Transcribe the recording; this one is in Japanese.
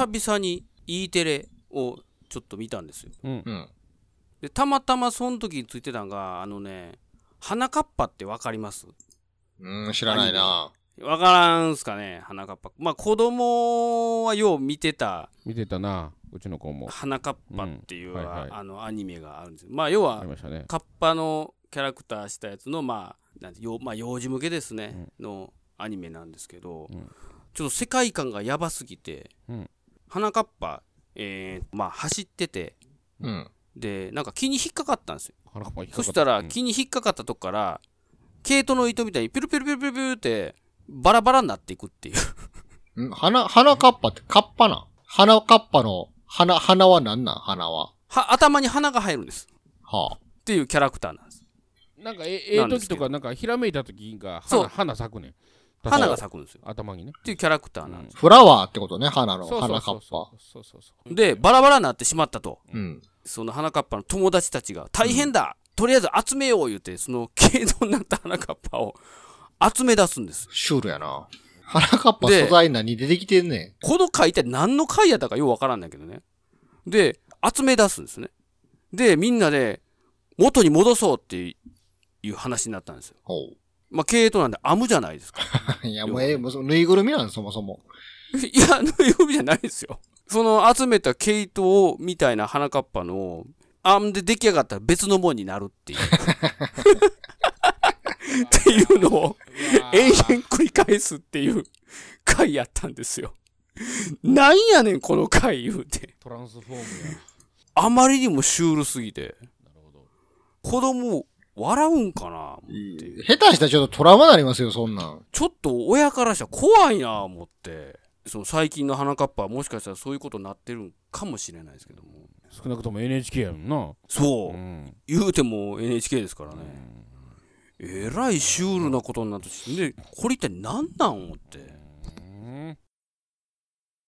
久々に E テレをちょっと見たんですよ。うん。うん。でたまたまその時についてたのがあのね花かっぱってわかります？うん、知らないな。わからんすかね花かっぱ。まあ子供はよう見てた。見てたなうちの子も。花かっぱっていう、うん。はいはい。あのアニメがあるんですよ。まあ要はありましたね。カッパのキャラクターしたやつのまあなんてよまあ幼児向けですね、のアニメなんですけど、うん。ちょっと世界観がやばすぎて、うん花かっぱ、えーまあ走っててうん。でなんか木に引っかかったんですよ。花かっぱ引っかかそしたらうん。木に引っかかったとこから毛糸の糸みたいにピュルピュルピュルピュルピュルってバラバラになっていくっていう。ん花、花かっぱってカッパな。ん花かっぱの、花、花は何なん？花は。は頭に花が生えるんです。はあ。っていうキャラクターなんです。なんかえええ時とかなんかひらめいた時がそう。花花咲くねん花が咲くんですよ。頭にね。っていうキャラクターなんです、フラワーってことね、花の。花かっぱ。そうそうそうでバラバラになってしまったと。うん。その花かっぱの友達たちが大変だ、とりあえず集めよう言うてその毛糸になった花かっぱを集め出すんです。シュールやな。花かっぱで素材何出てきてんねん。この回って何の回やったかようわからんないけどね。で集め出すんですね。でみんなで元に戻そうっていう話になったんですよ。ほまあ毛糸なんで編むじゃないですかう。いや、もうええ、もうぬいぐるみなんそもそも。いや、ぬいぐるみじゃないですよ。その集めた毛糸を、みたいな花かっぱの、編んで出来上がったら別のもんになるっていう。っていうのを延々繰り返すっていう回やったんですよ。なんやねん、この回言うて。トランスフォームやあまりにもシュールすぎて、なるほど子供笑うんかな思って。下手したらちょっとトラウマになりますよ、そんなん。ちょっと親からしたら怖いな思って。その最近の花かっぱはもしかしたらそういうことになってるんかもしれないですけども。少なくとも NHK やもんなそう。ん言うても NHK ですからね。えらいシュールなことになってしで、これ一体何なん思って。うん